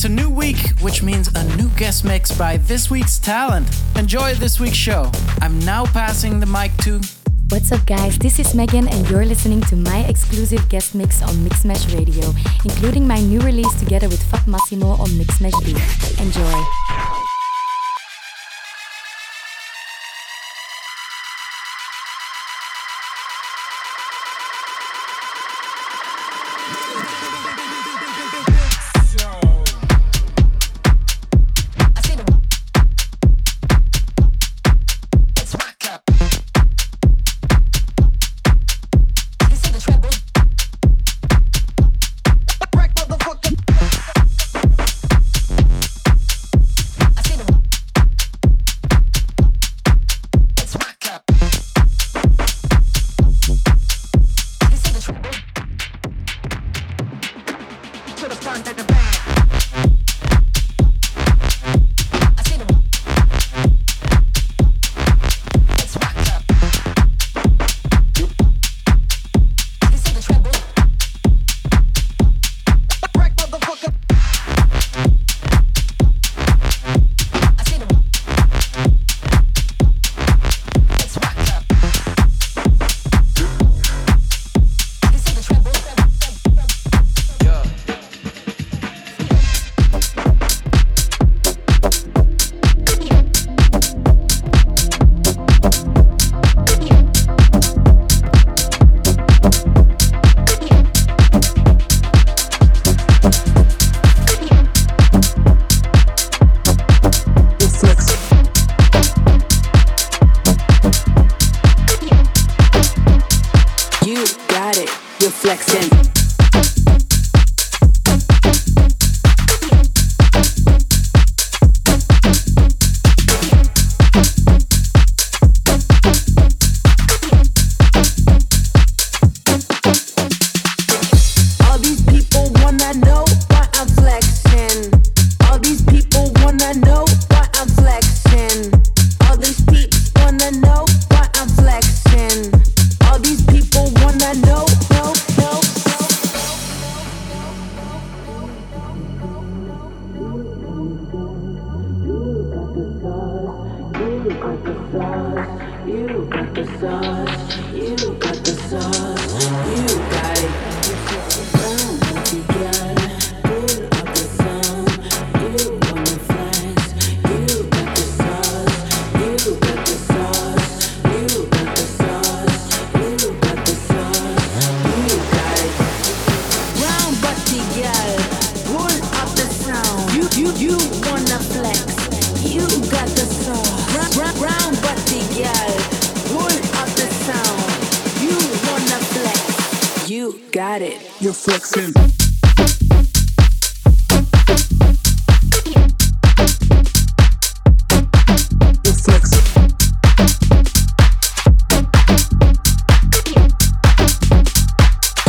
It's a new week, which means a new guest mix by this week's talent. Enjoy this week's show. I'm now passing the mic to. What's up, guys? This is Meaghan, and you're listening to my exclusive guest mix on Mixmash Radio, including my new release together with Fab Massimo on Mixmash Deep. Enjoy.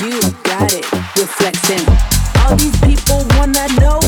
You got it, reflexing. All these people wanna know.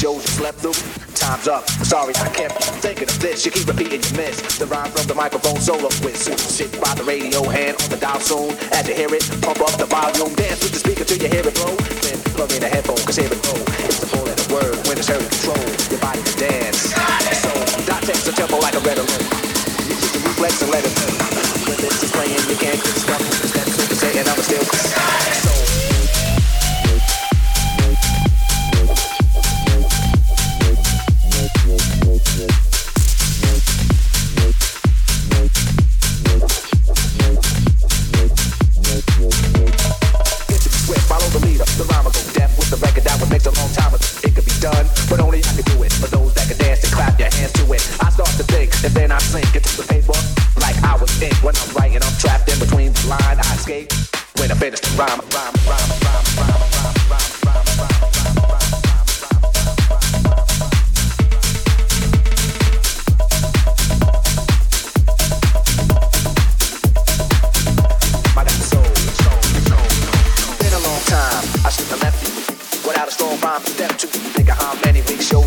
shoulder slept through. Time's up. Sorry, I can't be thinking of this. You keep repeating your miss the rhyme from the microphone solo quiz. Sit by the radio hand on the dial soon. As you hear it, pump up the volume. Dance with the speaker till you hear it blow. rhyme for them to be nigga harmony. Make sure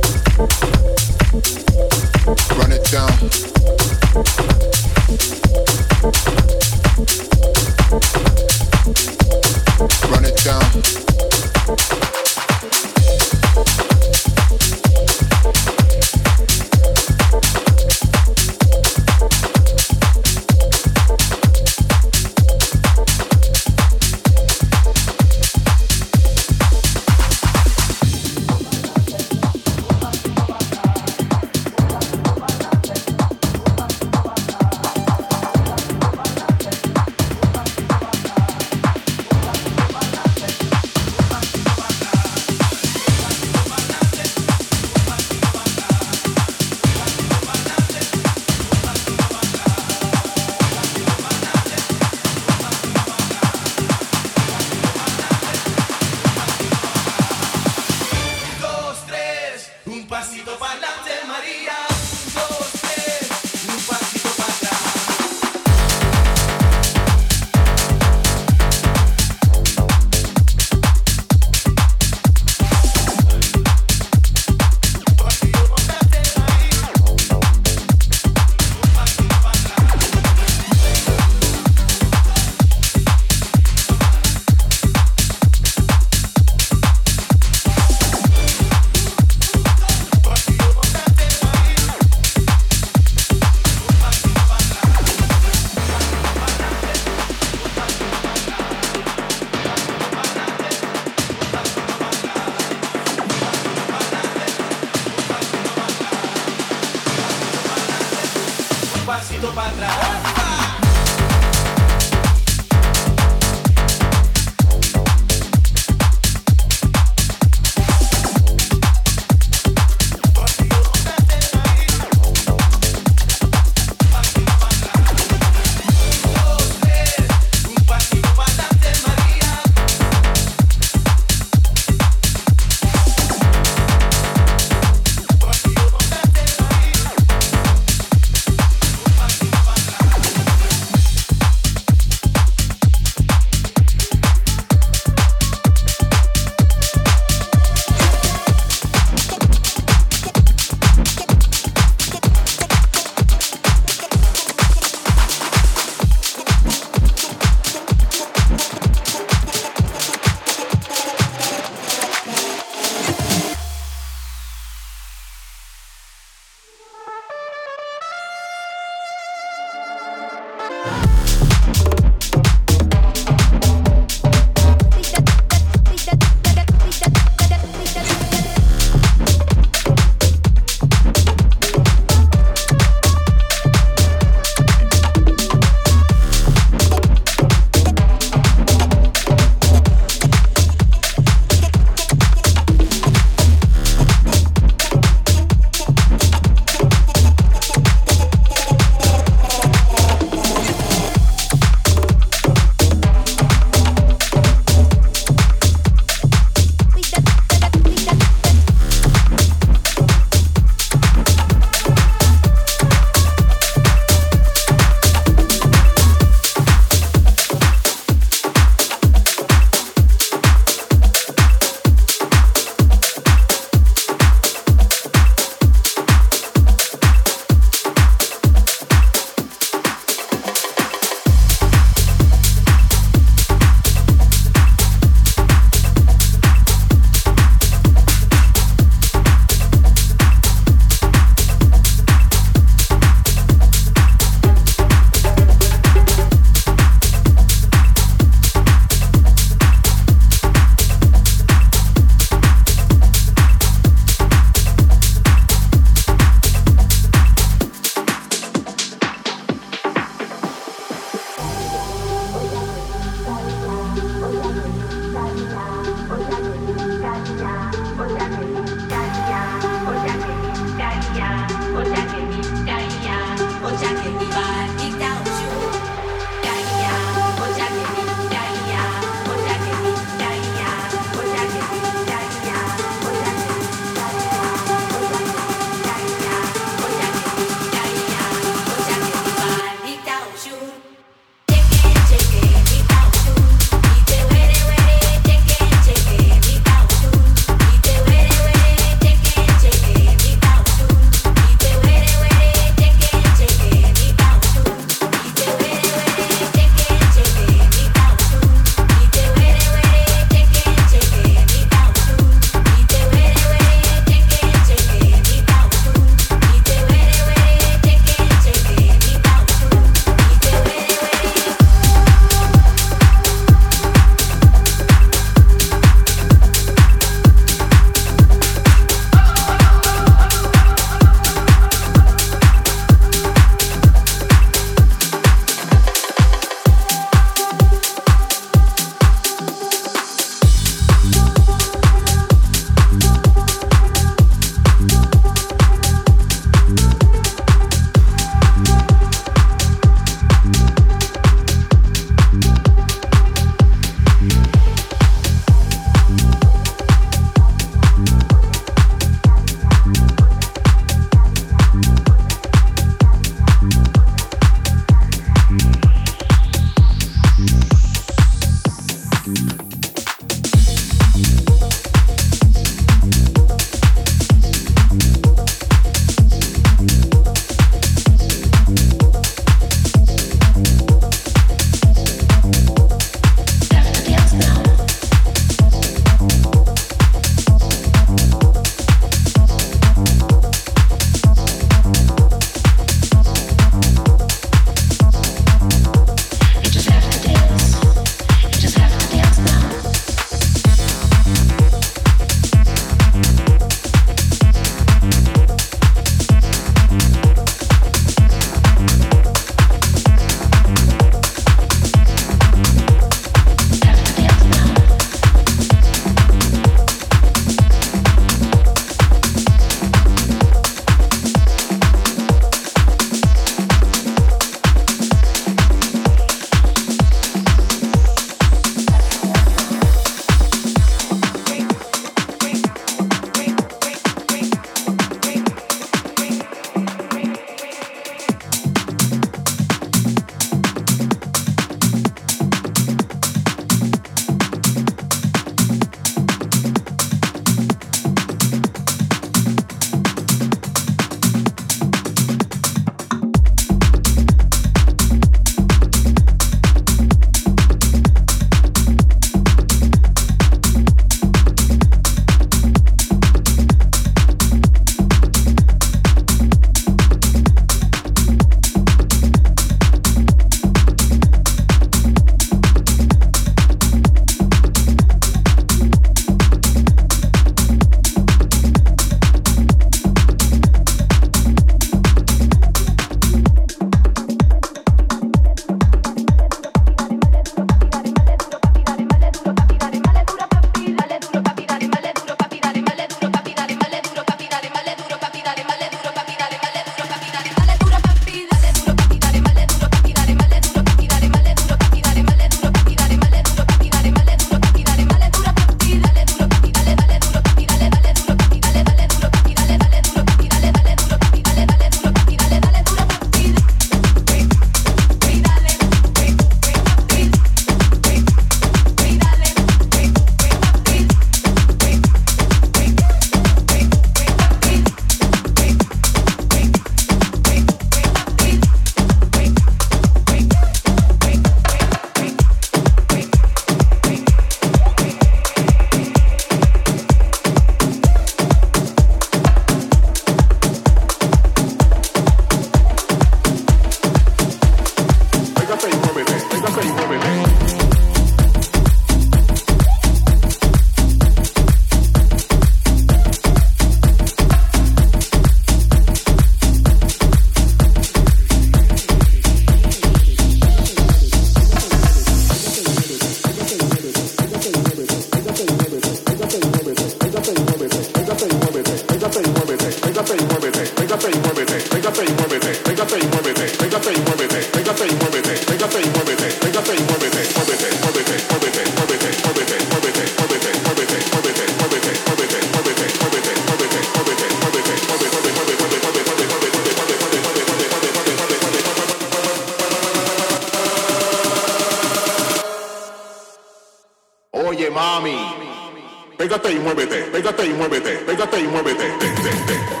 pégate y muévete, pégate y muévete, pégate y muévete, te, te, te.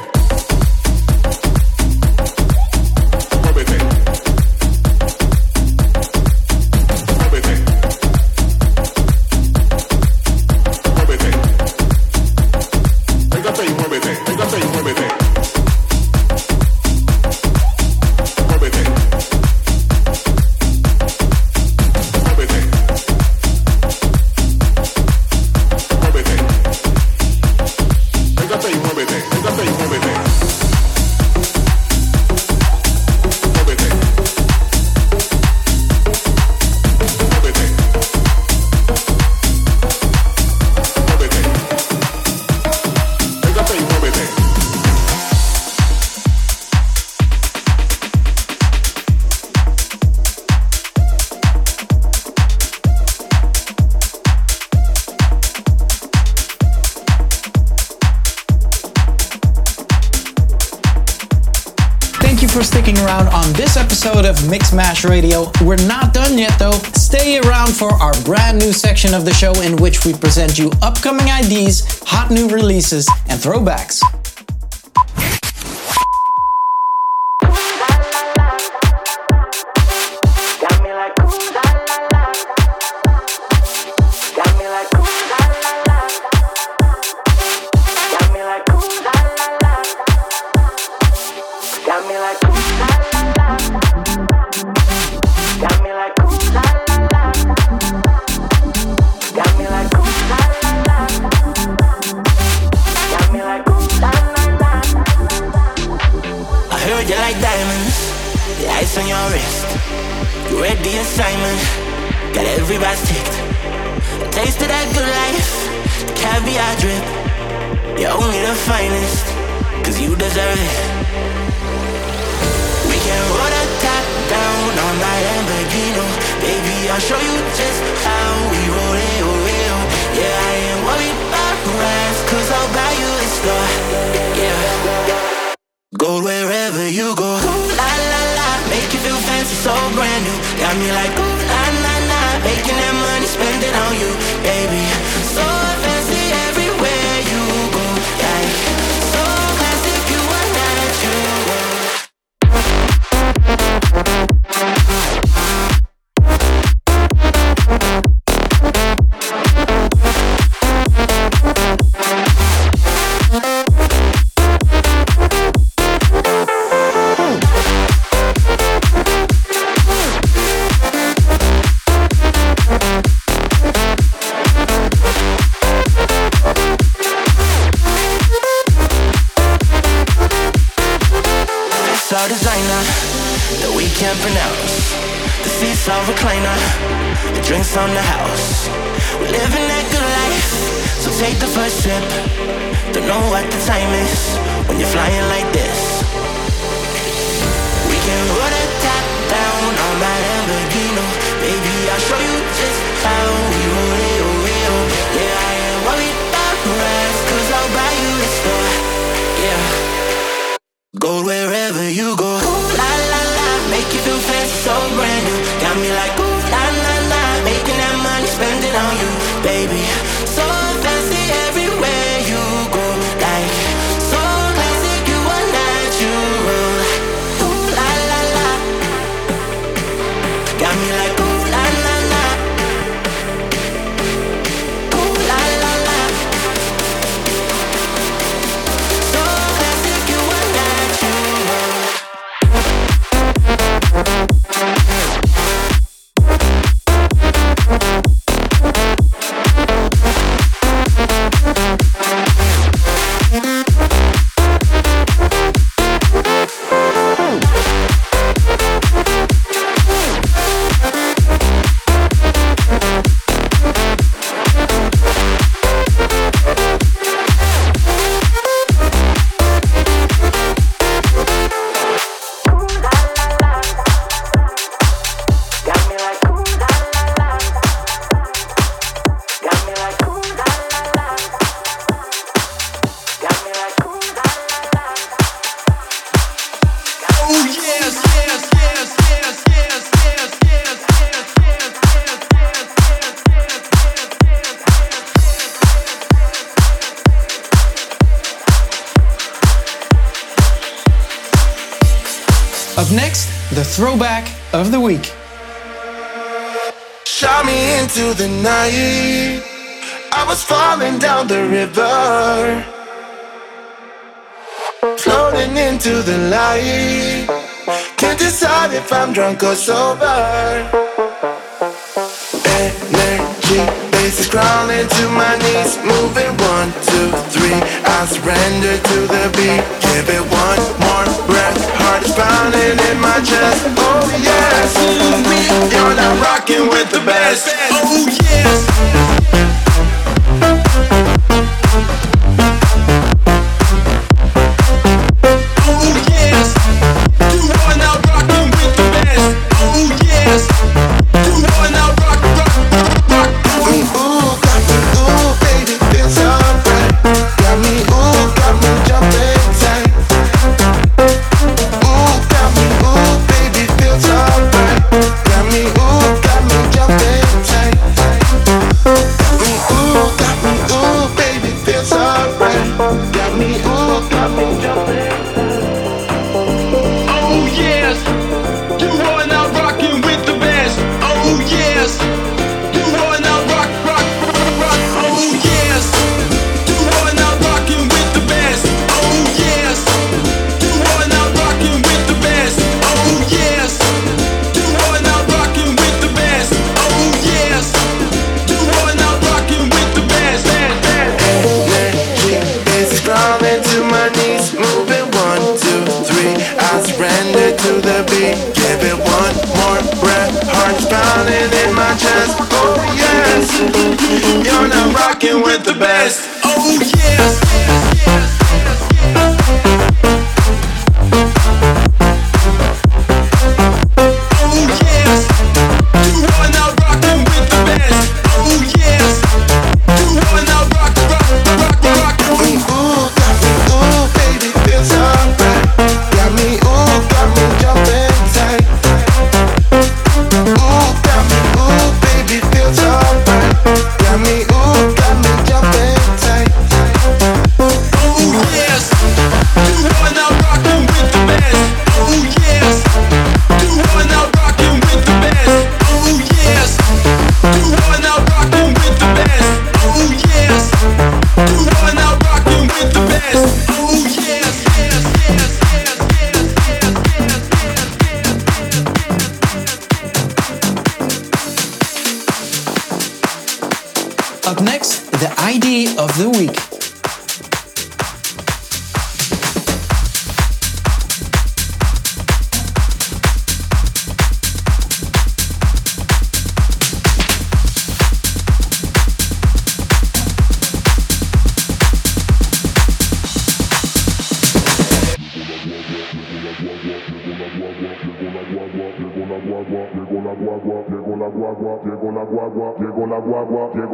Radio. We're not done yet though. Stay around for our brand new section of the show in which we present you upcoming IDs, hot new releases, and throwbacks. my wrist. You read the assignment, got everybody ticked. A taste of that good life, the caviar drip. You're only the finest, cause you deserve it. We can roll the top down on my Lamborghini. Baby, I'll show you just how we roll it, real. Yeah, I ain't worried about cause I'll buy you a star. Yeah. Go wherever you go. Ooh, la, la. Make you feel fancy, so brand new. Got me like, ooh, na na na. Making that money, spend it on you, baby. So drunk or sober. Energy bases crawling to my knees. Moving one, two, three. I surrender to the beat. Give it one more breath. Heart is pounding in my chest. Oh yes, you're not rocking with the best. Oh yes.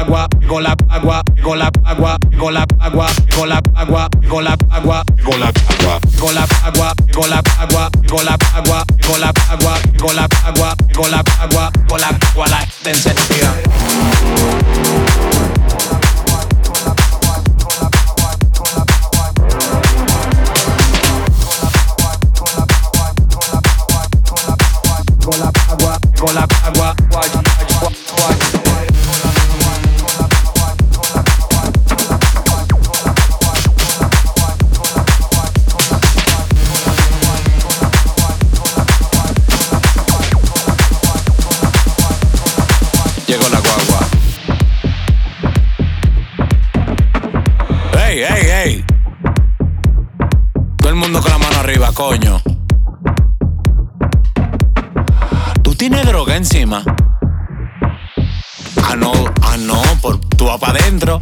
agua, llegó la agua, llegó la agua, llegó la agua, llegó la agua, llegó la agua, llegó la agua, llegó la agua, llegó la agua, llegó la agua, llegó la agua, llegó la agua, llegó la agua, llegó la agua, la intensidad. Agua, agua, agua, agua. Coño. ¿Tú tienes droga encima? Ah, no, ah, no, por, tú vas para adentro.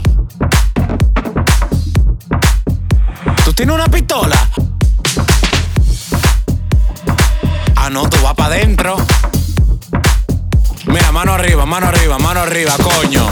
¿Tú tienes una pistola? Ah, no, tú vas para adentro. Mira, mano arriba, mano arriba, mano arriba, coño.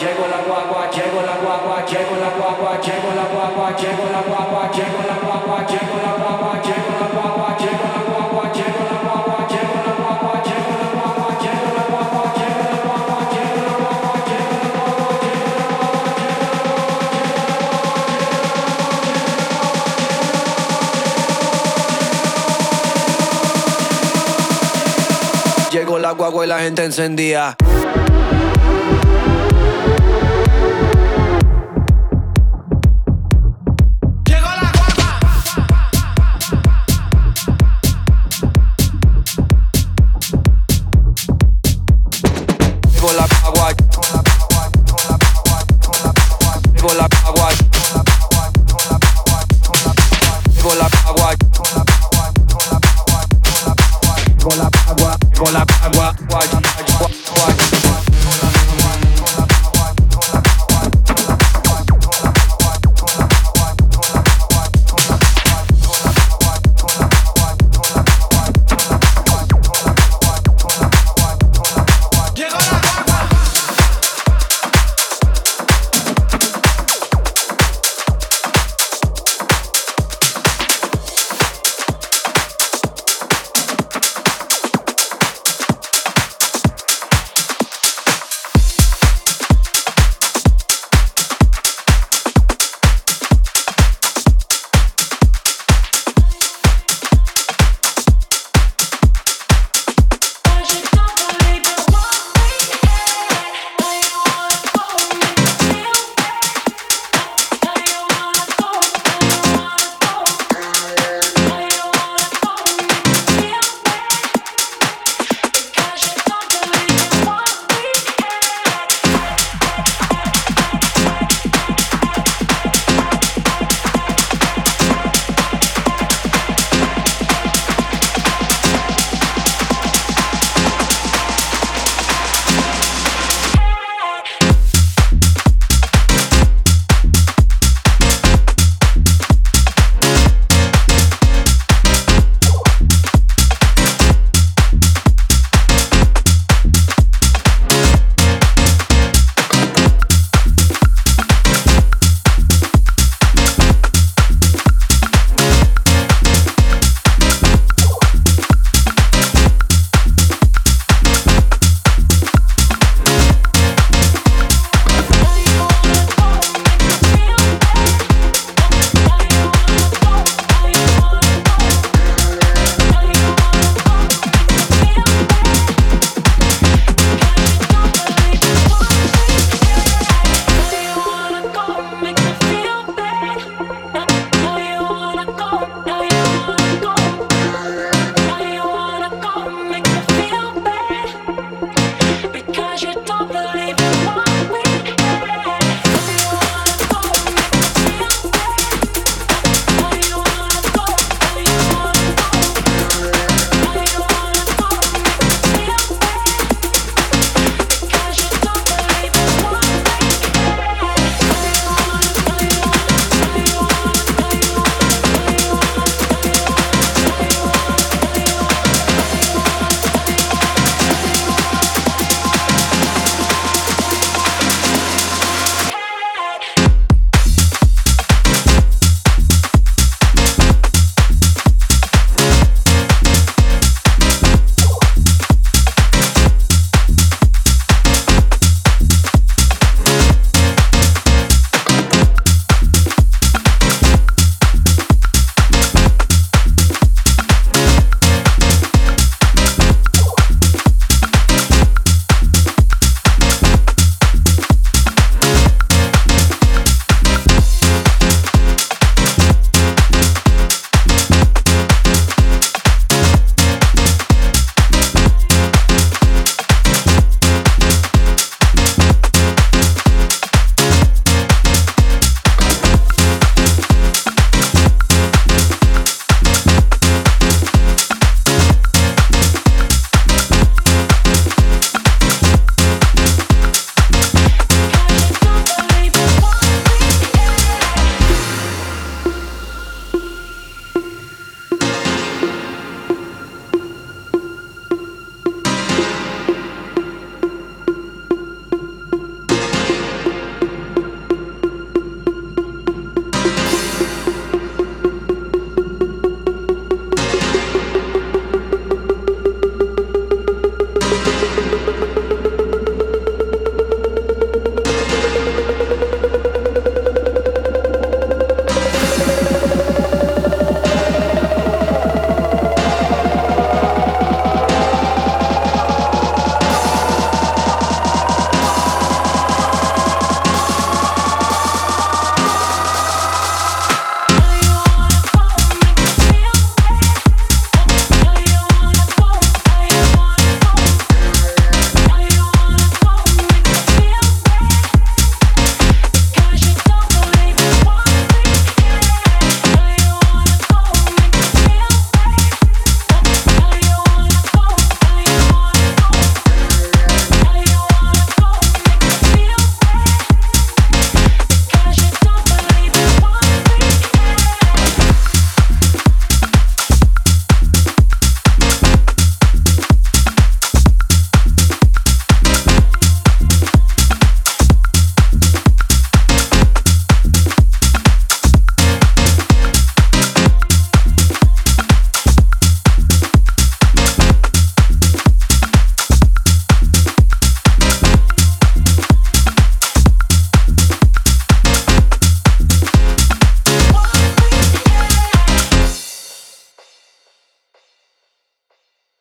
La guagua, llegó la guagua, llegó la guagua, llegó la guagua, llegó la guagua, llegó la guagua, llegó la guagua, llegó la guagua, llegó la guagua, llegó la guagua, llegó la guagua, llegó la guagua, llegó la guagua, llegó la guagua, llegó la guagua, llegó la guagua, llegó la Llegó la guagua y la gente encendía. con la agua, con la agua, agua, agua, agua.